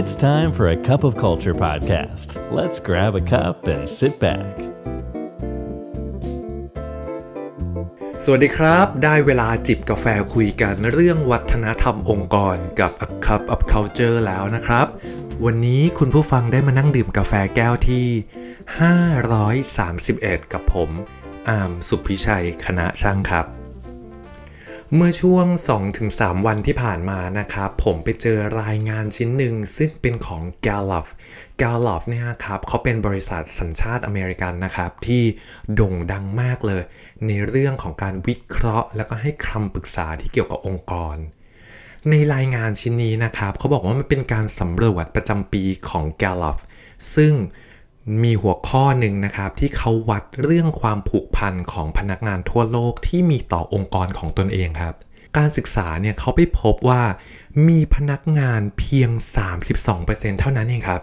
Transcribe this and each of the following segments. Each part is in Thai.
It's time for a cup of culture podcast. Let's grab a cup and sit back. สวัสดีครับ ได้เวลาจิบกาแฟคุยกันเรื่องวัฒนธรรมองค์กรกับ A Cup of Culture แล้วนะครับ วันนี้คุณผู้ฟังได้มานั่งดื่มกาแฟแก้วที่ 531 กับผม อามสุพิชัย คณะช่างครับ เมื่อช่วง 2-3 วันที่ผ่านมานะครับ ผมไปเจอรายงานชิ้นหนึ่งซึ่งเป็นของ Gallup Gallup เนี่ยครับเขาเป็นบริษัทสัญชาติอเมริกันนะครับ ที่โด่งดังมากเลย ในเรื่องของการวิเคราะห์ แล้วก็ให้คำปรึกษาที่เกี่ยวกับองค์กร ในรายงานชิ้นนี้นะครับเขาบอกว่ามันเป็นการสำรวจประจำปีของ Gallup ซึ่ง มีหัวข้อหนึ่งนะครับ ที่เขาวัดเรื่องความผูกพันของพนักงานทั่วโลกที่มีต่อองค์กรของตนเองครับ การศึกษาเนี่ยเขาไปพบว่ามีพนักงานเพียง 32%เท่านั้นเองครับ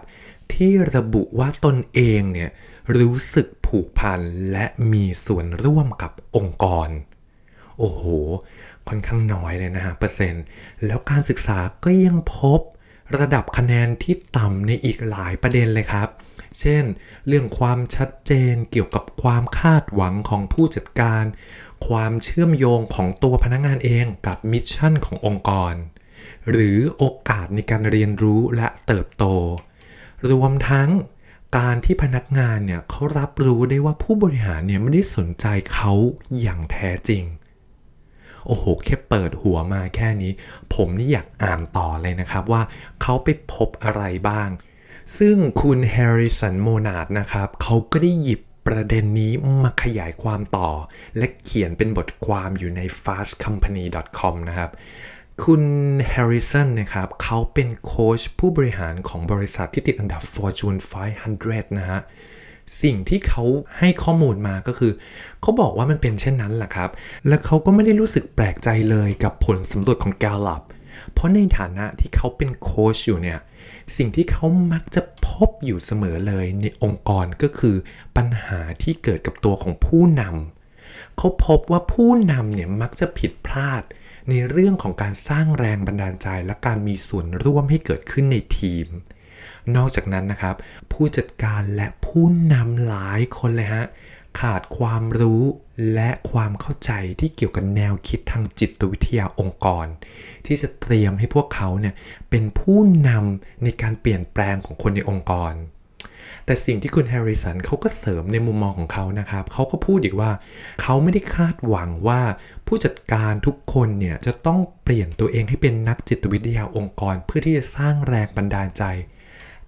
ที่ระบุว่าตนเองเนี่ยรู้สึกผูกพันและมีส่วนร่วมกับองค์กร โอ้โห ค่อนข้างน้อยเลยนะฮะเปอร์เซ็นต์ แล้วการศึกษาก็ยังพบ ระดับคะแนนที่ต่ำในอีกหลายประเด็นเลยครับ เช่น เรื่องความชัดเจนเกี่ยวกับความคาดหวังของผู้จัดการ ความเชื่อมโยงของตัวพนักงานเองกับ mission ขององค์กร หรือโอกาสในการเรียนรู้และเติบโต รวมทั้งการที่พนักงานเนี่ยเขารับรู้ได้ว่าผู้บริหารเนี่ยไม่ได้สนใจเขาอย่างแท้จริง โอ้โหแค่เปิดหัวมาแค่นี้ ผมนี่อยากอ่านต่อเลยนะครับว่าเขาไปพบอะไรบ้าง ซึ่งคุณแฮร์ริสันโมนาดนะครับเขาก็ได้หยิบประเด็นนี้มาขยายความต่อ และเขียนเป็นบทความอยู่ใน fastcompany.com นะครับคุณแฮร์ริสันนะครับเขาเป็นโค้ชผู้บริหารของบริษัทที่ติดอันดับ Fortune 500 นะฮะ สิ่งที่เขาให้ข้อมูลมาก็คือ เขาบอกว่ามันเป็นเช่นนั้นแหละครับ และเขาก็ไม่ได้รู้สึกแปลกใจเลยกับผลสำรวจของ Gallup เพราะในฐานะที่เขาเป็นโค้ชอยู่เนี่ย สิ่งที่เขามักจะพบอยู่เสมอเลยในองค์กรก็คือปัญหาที่เกิดกับตัวของผู้นำเขาพบว่าผู้นำเนี่ยมักจะผิดพลาดในเรื่องของการสร้างแรงบันดาลใจและการมีส่วนร่วมให้เกิดขึ้นในทีม นอกจากนั้นนะครับ ผู้จัดการและผู้นำหลายคนเลยฮะขาดความรู้และความเข้าใจที่เกี่ยวกับแนวคิดทางจิตวิทยาองค์กร ที่จะเตรียมให้พวกเขาเนี่ยเป็นผู้นำในการเปลี่ยนแปลงของคนในองค์กร แต่สิ่งที่คุณแฮร์ริสันเขาก็เสริมในมุมมองของเขานะครับเขาก็พูดอีกว่า เขาไม่ได้คาดหวังว่าผู้จัดการทุกคนเนี่ยจะต้องเปลี่ยนตัวเองให้เป็นนักจิตวิทยาองค์กร เพื่อที่จะสร้างแรงบันดาลใจ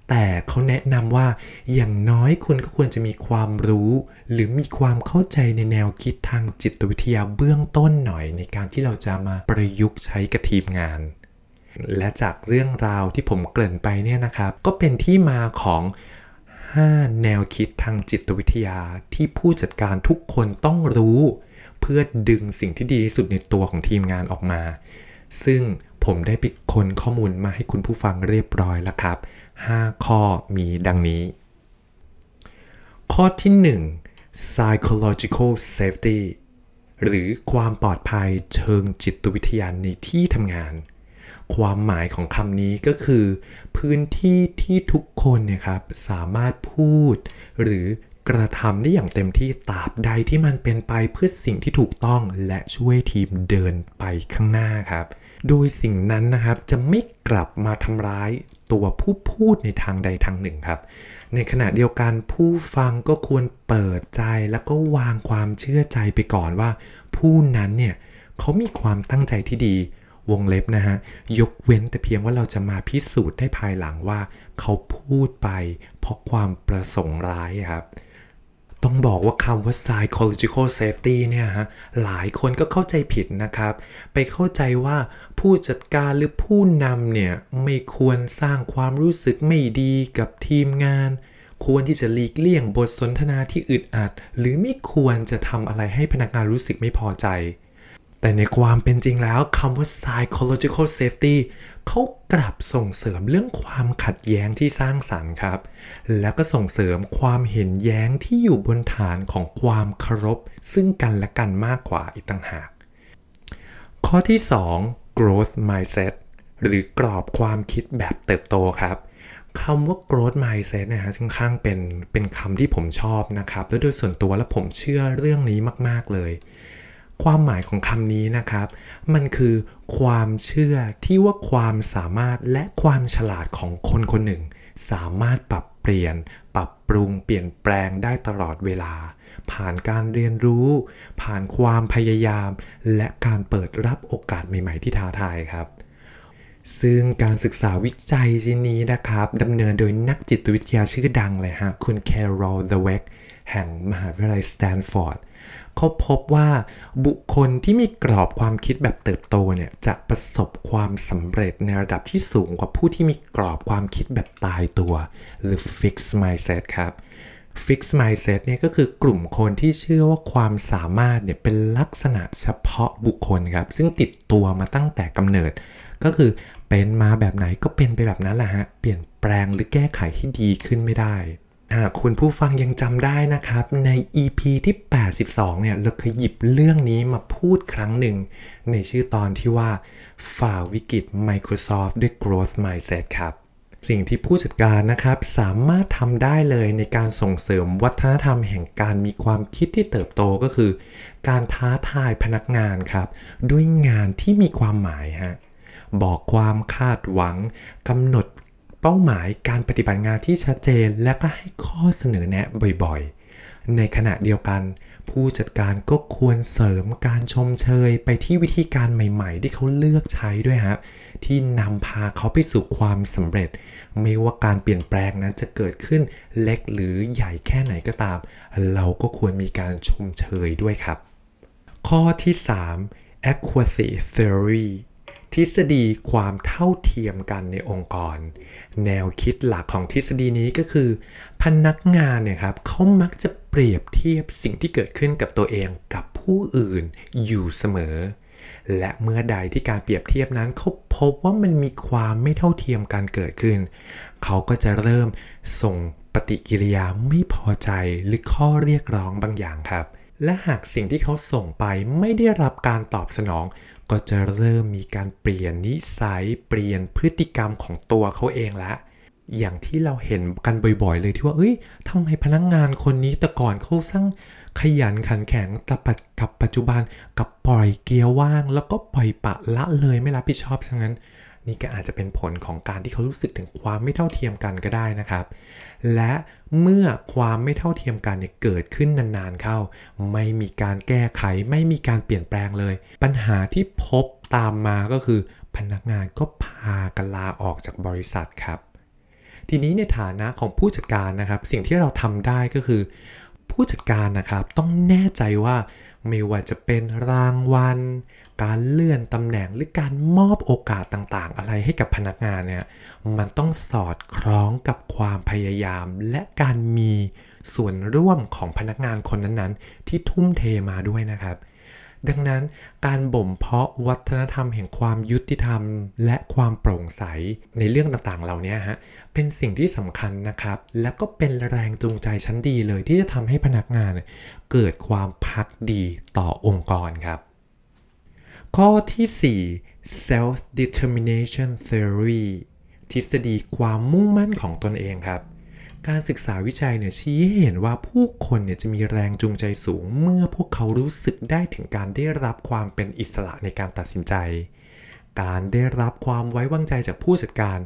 แต่เขาแนะนำว่าอย่างน้อยคุณก็ควรจะมีความรู้ หรือมีความเข้าใจในแนวคิดทางจิตวิทยาเบื้องต้นหน่อย ในการที่เราจะมาประยุกต์ใช้กับทีมงาน และจากเรื่องราวที่ผมเกริ่นไปเนี่ยนะครับ ก็เป็นที่มาของ 5 แนวคิดทางจิตวิทยาที่ผู้จัดการทุกคนต้องรู้ เพื่อดึงสิ่งที่ดีที่สุดในตัวของทีมงานออกมา ซึ่งผมได้ไปค้นข้อมูลมาให้คุณผู้ฟังเรียบร้อยแล้วครับ 5 ข้อมีดังนี้ ข้อที่ 1 psychological safety หรือความปลอดภัยเชิงจิตวิทยาในที่ทำงาน ความหมายของคำนี้ก็คือ พื้นที่ที่ทุกคนเนี่ยครับสามารถพูด หรือกระทำได้อย่างเต็มที่ตราบใดที่มันเป็นไปเพื่อสิ่งที่ถูกต้องและช่วยทีมเดินไปข้างหน้าครับ โดยสิ่งนั้นนะครับจะไม่กลับมาทำร้ายตัวผู้พูดในทางใดทางหนึ่งครับ ในขณะเดียวกันผู้ฟังก็ควรเปิดใจแล้วก็วางความเชื่อใจไปก่อนว่า ผู้นั้นเนี่ยเขามีความตั้งใจที่ดีวงเล็บนะฮะ ยกเว้นแต่เพียงว่าเราจะมาพิสูจน์ได้ภายหลังว่า เขาพูดไปเพราะความประสงค์ร้ายครับ ต้องบอกว่าคำว่า psychological safety เนี่ยฮะหลายคนก็เข้าใจผิดนะครับ ไปเข้าใจว่าผู้จัดการหรือผู้นำเนี่ย ไม่ควรสร้างความรู้สึกไม่ดีกับทีมงาน ควรที่จะหลีกเลี่ยงบทสนทนาที่อึดอัด หรือไม่ควรจะทำอะไรให้พนักงานรู้สึกไม่พอใจ แต่ในความเป็นจริงแล้วคำว่า psychological safety เขากลับส่งเสริมเรื่องความขัดแย้งที่สร้างสรรค์ครับ แล้วก็ส่งเสริมความเห็นแย้งที่อยู่บนฐานของความเคารพซึ่งกันและกันมากกว่าอีกต่างหาก ข้อที่ 2 growth mindset หรือกรอบความคิดแบบเติบโตครับคำว่า growth mindset นะฮะค่อนข้างเป็นเป็นคำที่ผมชอบนะครับ และโดยส่วนตัวแล้วผมเชื่อเรื่องนี้มาก ๆ เลย ความหมายของคำนี้นะครับ มันคือความเชื่อที่ว่าความสามารถและความฉลาดของคนคนหนึ่ง สามารถปรับเปลี่ยน ปรับปรุงเปลี่ยนแปลงได้ตลอดเวลา ผ่านการเรียนรู้ ผ่านความพยายาม และการเปิดรับโอกาสใหม่ ๆ ที่ท้าทายครับ ซึ่งการศึกษาวิจัยชิ้นนี้นะครับดำเนินโดยนักจิตวิทยาชื่อดังเลยฮะ คุณแคโรลเดเวกแห่งมหาวิทยาลัยสแตนฟอร์ดเขาพบว่าบุคคลที่มีกรอบความคิดแบบเติบโตเนี่ย จะประสบความสำเร็จในระดับที่สูงกว่าผู้ที่มีกรอบความคิดแบบตายตัว หรือ fixed mindset ครับ fixed mindset เนี่ยก็คือกลุ่มคนที่เชื่อว่าความสามารถเนี่ยเป็นลักษณะเฉพาะบุคคลครับ ซึ่งติดตัวมาตั้งแต่กำเนิด ก็คือเป็นมาแบบไหนก็เป็นไปแบบนั้นแหละฮะ เปลี่ยนแปลงหรือแก้ไขให้ดีขึ้นไม่ได้หากคุณผู้ฟังยังจำได้นะครับ ใน EP ที่ 82 เนี่ย เราเคยหยิบเรื่องนี้มาพูดครั้งหนึ่ง ในชื่อตอนที่ว่า ฝ่าวิกฤต Microsoft ด้วย growth mindset ครับ สิ่งที่ผู้จัดการนะครับ สามารถทำได้เลยในการส่งเสริมวัฒนธรรมแห่งการมีความคิดที่เติบโตก็คือ การท้าทายพนักงานครับ ด้วยงานที่มีความหมายฮะ บอกความคาดหวังกำหนดเป้าหมายการปฏิบัติงานที่ชัดเจน และก็ให้ข้อเสนอแนะบ่อยๆ ในขณะเดียวกัน ผู้จัดการก็ควรเสริมการชมเชยไปที่วิธีการใหม่ๆ ที่เขาเลือกใช้ด้วยครับที่นำพาเขาไปสู่ความสำเร็จ ไม่ว่าการเปลี่ยนแปลงนั้นจะเกิดขึ้นเล็กหรือใหญ่แค่ไหนก็ตาม เราก็ควรมีการชมเชยด้วยครับ ข้อที่3 equity theory ทฤษฎีความเท่าเทียมกันในองค์กร แนวคิดหลักของทฤษฎีนี้ก็คือ พนักงานเนี่ยครับเขามักจะเปรียบเทียบสิ่งที่เกิดขึ้นกับตัวเองกับผู้อื่นอยู่เสมอ และเมื่อใดที่การเปรียบเทียบนั้นเขาพบว่ามันมีความไม่เท่าเทียมกันเกิดขึ้น เขาก็จะเริ่มส่งปฏิกิริยาไม่พอใจหรือข้อเรียกร้องบางอย่างครับและหากสิ่งที่เขาส่งไปไม่ได้รับการตอบสนอง ก็จะเริ่มมีการเปลี่ยนนิสัยเปลี่ยนพฤติกรรมของตัวเขาเองละ อย่างที่เราเห็นกันบ่อยๆเลยที่ว่าเอ้ยทำไมพนักงงานคนนี้แต่ก่อนเขาสร้างขยันขันแข็งแต่ปัจกับปัจจุบันกับปล่อยเกียร์ว่าง แล้วก็ปล่อยปะละเลยไม่รับผิดชอบซะงั้น นี่ก็อาจจะเป็นผลของการที่เขารู้สึกถึงความไม่เท่าเทียมกันก็ได้นะครับ และเมื่อความไม่เท่าเทียมกันเนี่ยเกิดขึ้นนานๆเข้า ไม่มีการแก้ไขไม่มีการเปลี่ยนแปลงเลย ปัญหาที่พบตามมาก็คือ พนักงานก็พากันลาออกจากบริษัทครับ ทีนี้ในฐานะของผู้จัดการนะครับ สิ่งที่เราทำได้ก็คือ ผู้จัดการนะครับต้องแน่ใจว่า ไม่ว่าจะเป็นรางวัล การเลื่อนตำแหน่งหรือการมอบโอกาสต่างๆ อะไรให้กับพนักงานเนี่ยมันต้องสอดคล้องกับความพยายาม และการมีส่วนร่วมของพนักงานคนนั้นๆ ที่ทุ่มเทมาด้วยนะครับ ดังนั้นการบ่มเพาะวัฒนธรรมแห่งความยุติธรรม และความโปร่งใสในเรื่องต่างๆ เหล่านี้ฮะเป็นสิ่งที่สำคัญนะครับ และก็เป็นแรงจูงใจชั้นดีเลยที่จะทำให้พนักงาน เกิดความพักดีต่อองค์กรครับ ข้อที่ 4 self determination theory ทฤษฎีความมุ่งมั่นของตนเองครับ การศึกษาวิจัยเนี่ยชี้ให้เห็นว่าผู้คนเนี่ยจะมีแรงจูงใจสูง เมื่อพวกเขารู้สึกได้ถึงการได้รับความเป็นอิสระในการตัดสินใจ การได้รับความไว้วางใจจากผู้จัดการ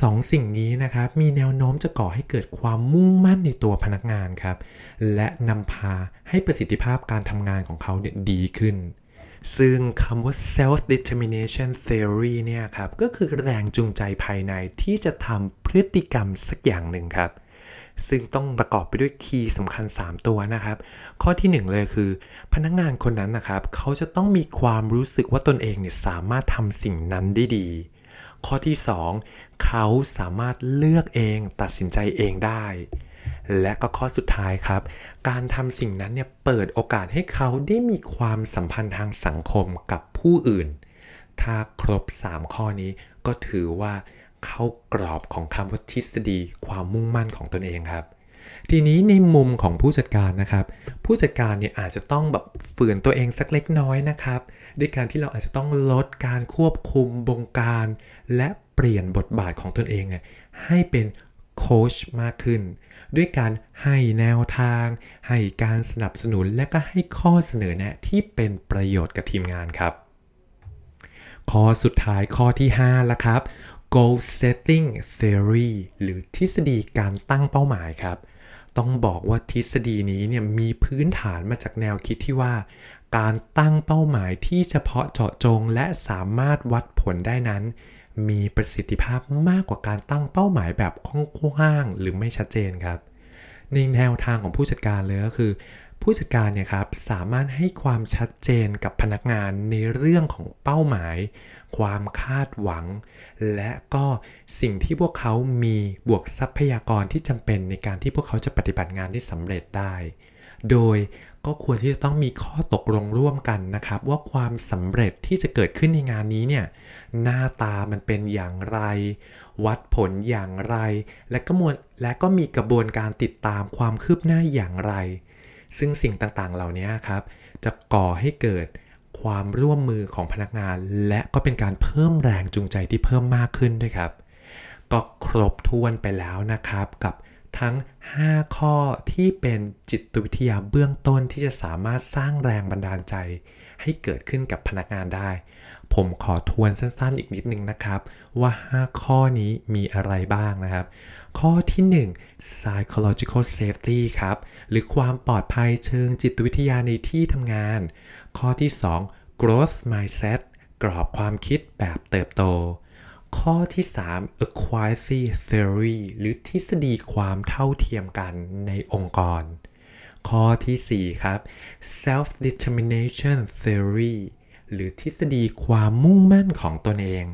สองสิ่งนี้นะครับมีแนวโน้มจะก่อให้เกิดความมุ่งมั่นในตัวพนักงานครับ และนำพาให้ประสิทธิภาพการทำงานของเขาเนี่ยดีขึ้นซึ่งคำว่า self determination theory เนี่ยครับ ก็คือแรงจูงใจภายในที่จะทำพฤติกรรมสักอย่างหนึ่งครับ ซึ่งต้องประกอบไปด้วยคีย์สำคัญ 3 ตัวนะครับ ข้อที่ 1 เลยคือ พนักงานคนนั้นนะครับ เขาจะต้องมีความรู้สึกว่าตนเองเนี่ยสามารถทำสิ่งนั้นได้ดี ข้อที่ 2 เขาสามารถเลือกเองตัดสินใจเองได้ และก็ข้อสุดท้ายครับ การทำสิ่งนั้นเนี่ยเปิดโอกาสให้เขาได้มีความสัมพันธ์ทางสังคมกับผู้อื่น ถ้าครบ 3 ข้อนี้ก็ถือว่า เข้ากรอบของคำว่าทฤษฎีความมุ่งมั่นของตนเองครับ ทีนี้ในมุมของผู้จัดการนะครับ ผู้จัดการเนี่ยอาจจะต้องแบบฝืนตัวเองสักเล็กน้อยนะครับ ด้วยการที่เราอาจจะต้องลดการควบคุมบงการ และเปลี่ยนบทบาทของตนเองให้เป็นโค้ชมากขึ้น ด้วยการให้แนวทาง ให้การสนับสนุนและก็ให้ข้อเสนอแนะที่เป็นประโยชน์กับทีมงานครับ ข้อสุดท้ายข้อที่5ละครับ goal setting theory หรือทฤษฎีการตั้งเป้าหมายครับ ต้องบอกว่าทฤษฎีนี้เนี่ยมีพื้นฐานมาจากแนวคิดที่ว่า การตั้งเป้าหมายที่เฉพาะเจาะจงและสามารถวัดผลได้นั้น มีประสิทธิภาพมากกว่าการตั้งเป้าหมายแบบกว้างๆหรือไม่ชัดเจนครับในแนวทางของผู้จัดการเลยก็คือ ผู้จัดการเนี่ยครับสามารถให้ความชัดเจนกับพนักงานในเรื่องของเป้าหมาย ความคาดหวัง และก็สิ่งที่พวกเขามีบวกทรัพยากรที่จำเป็นในการที่พวกเขาจะปฏิบัติงานที่สำเร็จได้ โดยก็ควรที่จะต้องมีข้อตกลงร่วมกันนะครับ ว่าความสำเร็จที่จะเกิดขึ้นในงานนี้เนี่ยหน้าตามันเป็นอย่างไร วัดผลอย่างไร และก็มวลและก็มีกระบวนการติดตามความคืบหน้าอย่างไร ซึ่งสิ่งต่างๆ เหล่านี้ครับ จะก่อให้เกิดความร่วมมือของพนักงาน และก็เป็นการเพิ่มแรงจูงใจที่เพิ่มมากขึ้นด้วยครับ ก็ครบถ้วนไปแล้วนะครับกับทั้ง 5 ข้อที่เป็นจิตวิทยาเบื้องต้นที่จะสามารถสร้างแรงบันดาลใจ ให้เกิดขึ้นกับพนักงานได้ ผมขอทวนสั้นๆอีกนิดนึงนะครับ ว่า 5 ข้อนี้มีอะไรบ้างนะครับ ข้อที่ 1 psychological safety ครับ หรือความปลอดภัยเชิงจิตวิทยาในที่ทำงาน ข้อที่ 2 growth mindset กรอบความคิดแบบเติบโต ข้อที่ 3 equality theory หรือทฤษฎีความเท่าเทียมกันในองค์กร ข้อที่ 4 ครับ self determination theory หรือทฤษฎีความมุ่งมั่นของตนเอง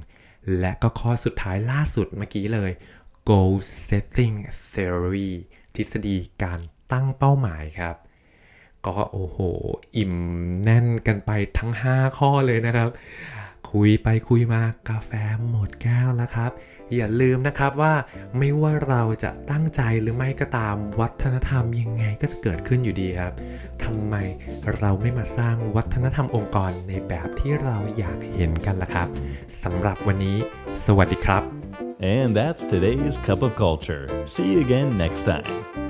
และก็ข้อสุดท้ายล่าสุดเมื่อกี้เลย goal setting theory ทฤษฎีการตั้งเป้าหมายครับ ก็โอ้โห อิ่มแน่นกันไปทั้ง 5 ข้อเลยนะครับ คุยไปคุยมากาแฟหมดแก้วแล้วครับ อย่าลืมนะครับว่าไม่ว่าเราจะตั้งใจหรือไม่ก็ตามวัฒนธรรมยังไงก็จะเกิดขึ้นอยู่ดีครับทำไมเราไม่มาสร้างวัฒนธรรมองค์กรในแบบที่เราอยากเห็นกันล่ะครับสำหรับวันนี้ สวัสดีครับ And that's today's Cup of Culture. See you again next time.